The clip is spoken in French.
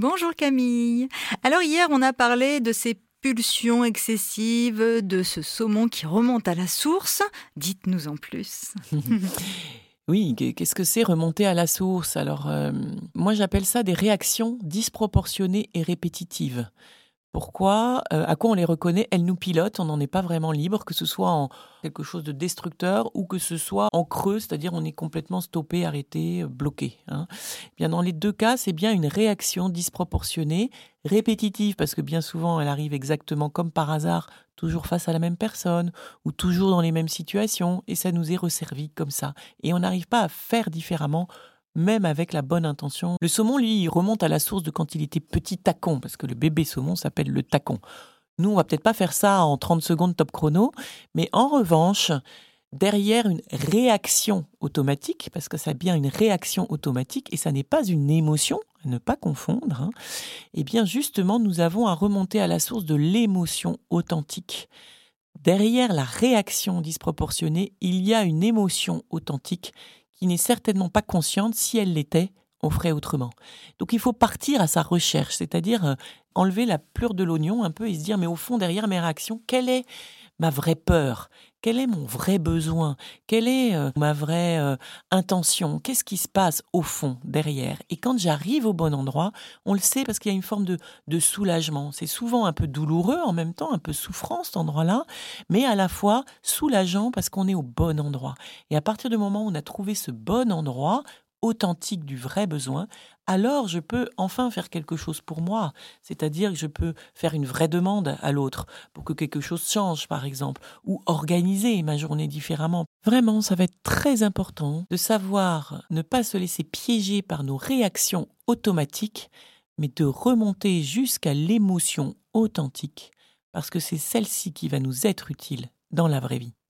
Bonjour Camille. Alors hier, on a parlé de ces pulsions excessives, de ce saumon qui remonte à la source. Dites-nous en plus. Oui, qu'est-ce que c'est remonter à la source? Alors, euh, moi j'appelle ça des réactions disproportionnées et répétitives. Pourquoi euh, À quoi on les reconnaît? Elles nous pilotent, on n'en est pas vraiment libre, que ce soit en quelque chose de destructeur ou que ce soit en creux, c'est-à-dire on est complètement stoppé, arrêté, euh, bloqué. Hein. Eh bien dans les deux cas, c'est bien une réaction disproportionnée, répétitive, parce que bien souvent elle arrive exactement comme par hasard, toujours face à la même personne ou toujours dans les mêmes situations, et ça nous est resservi comme ça. Et on n'arrive pas à faire différemment même avec la bonne intention. Le saumon, lui, il remonte à la source de quand il était petit tacon, parce que le bébé saumon s'appelle le tacon. Nous, on va peut-être pas faire ça en 30 secondes top chrono, mais en revanche, derrière une réaction automatique, parce que ça a bien une réaction automatique et ça n'est pas une émotion, à ne pas confondre, hein, eh bien justement, nous avons à remonter à la source de l'émotion authentique. Derrière la réaction disproportionnée, il y a une émotion authentique qui n'est certainement pas consciente. Si elle l'était, on ferait autrement. Donc il faut partir à sa recherche, c'est-à-dire euh, enlever la pleure de l'oignon un peu et se dire, mais au fond, derrière mes réactions, quelle est ma vraie peur? Quel est mon vrai besoin? Quelle est euh, ma vraie euh, intention? Qu'est-ce qui se passe au fond, derrière? Et quand j'arrive au bon endroit, on le sait parce qu'il y a une forme de, de soulagement. C'est souvent un peu douloureux en même temps, un peu souffrant cet endroit-là, mais à la fois soulageant parce qu'on est au bon endroit. Et à partir du moment où on a trouvé ce bon endroit, authentique du vrai besoin, alors je peux enfin faire quelque chose pour moi. C'est-à-dire que je peux faire une vraie demande à l'autre pour que quelque chose change, par exemple, ou organiser ma journée différemment. Vraiment, ça va être très important de savoir ne pas se laisser piéger par nos réactions automatiques, mais de remonter jusqu'à l'émotion authentique, parce que c'est celle-ci qui va nous être utile dans la vraie vie.